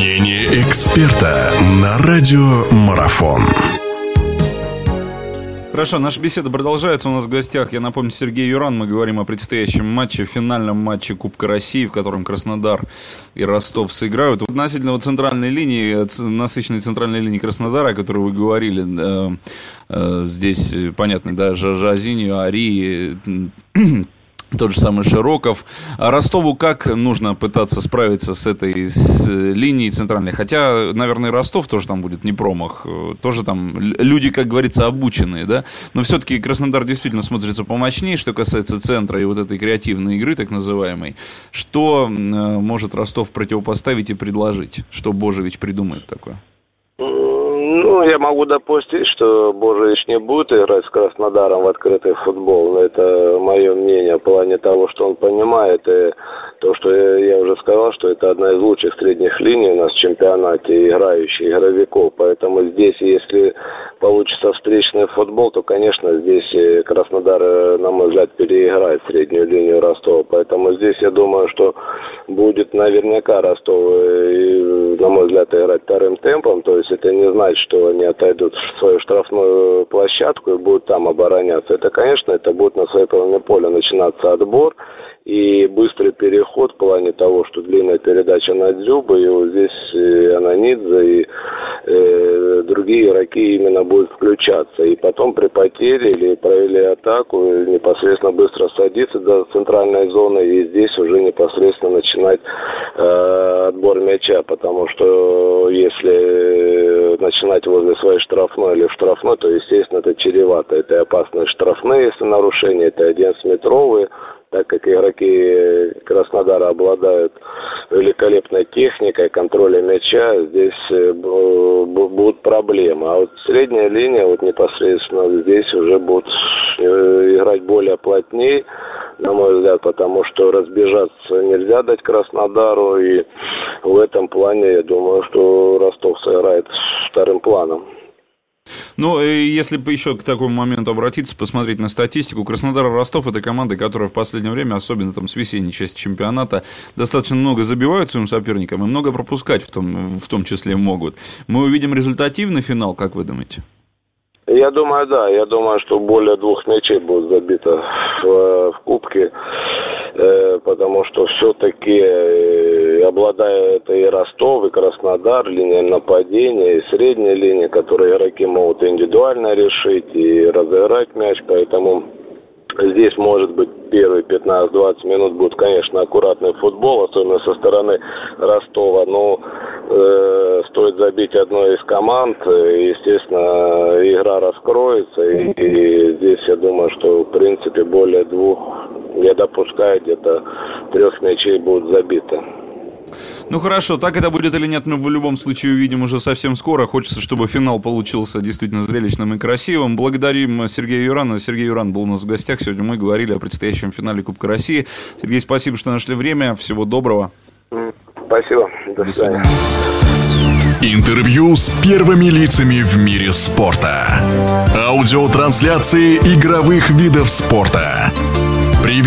Мнение эксперта на радио Марафон. Хорошо, наша беседа продолжается. У нас в гостях, я напомню, Сергей Юран. Мы говорим о предстоящем матче, финальном матче Кубка России, в котором Краснодар и Ростов сыграют. Относительно вот центральной линии, насыщенной центральной линии Краснодара, о которой вы говорили, э, э, здесь, понятно, да, Жазинью, Ари, тот же самый Широков. А Ростову как нужно пытаться справиться с этой с линией центральной? Хотя, наверное, Ростов тоже там будет не промах. Тоже там люди, как говорится, обученные, да? Но все-таки Краснодар действительно смотрится помощнее, что касается центра и вот этой креативной игры, так называемой. Что может Ростов противопоставить и предложить? Что Божевич придумает такое? Ну, я могу допустить, что Божевич не будет играть с Краснодаром в открытый футбол. Но это мое мнение в плане того, что он понимает. И то, что я уже сказал, что это одна из лучших средних линий у нас в чемпионате, играющих игровиков. Поэтому здесь, если получится встречный футбол, то, конечно, здесь Краснодар, на мой взгляд, переиграет среднюю линию Ростова. Поэтому здесь я думаю, что будет наверняка Ростов, на мой взгляд, играть вторым темпом. То есть это не значит, что они отойдут в свою штрафную площадку и будут там обороняться. Это, конечно, это будет на своей половине поля начинаться отбор и быстрый переход в плане того, что длинная передача на Дзюба, и вот здесь и Ананидзе, и э, другие игроки именно будут включаться. И потом при потере или провели атаку, непосредственно быстро садиться до центральной зоны, и здесь уже непосредственно начинать э, отбор мяча, потому что если начинать возле своей штрафной или в штрафной, то, естественно, это чревато. Это опасные штрафные, если нарушения, это 11-метровые, так как игроки Краснодара обладают великолепной техникой контроля мяча, здесь э, будут проблемы. А вот средняя линия, вот непосредственно здесь уже будут э, играть более плотнее, на мой взгляд, потому что разбежаться нельзя дать Краснодару, и в этом плане, я думаю, что Ростов сыграет вторым планом. Ну, если бы еще к такому моменту обратиться, посмотреть на статистику, Краснодар Ростов это команды, которые в последнее время, особенно там с весенней части чемпионата, достаточно много забивают своим соперникам и много пропускать в том, в том числе могут. Мы увидим результативный финал, как вы думаете? Я думаю, да. Я думаю, что более двух мячей будет забито в, в Кубке, э, потому что все-таки э, обладает и Ростов, и Краснодар, линия нападения, и средняя линия, которые игроки могут индивидуально решить и разыграть мяч, поэтому Здесь, может быть, первые 15-20 минут будет, конечно, аккуратный футбол, особенно со стороны Ростова. Но э, стоит забить одной из команд, естественно, игра раскроется. И, и здесь, я думаю, что, в принципе, более двух, я допускаю, где-то трех мячей будут забиты. Ну хорошо, так это будет или нет, мы в любом случае увидим уже совсем скоро. Хочется, чтобы финал получился действительно зрелищным и красивым. Благодарим Сергея Юрана. Сергей Юран был у нас в гостях. Сегодня мы говорили о предстоящем финале Кубка России. Сергей, спасибо, что нашли время. Всего доброго. Спасибо. До, До свидания. Интервью с первыми лицами в мире спорта. Аудиотрансляции игровых видов спорта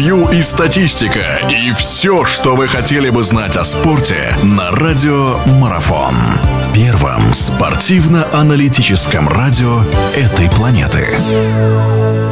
превью и статистика и все, что вы хотели бы знать о спорте на радио Марафон. Первом спортивно-аналитическом радио этой планеты.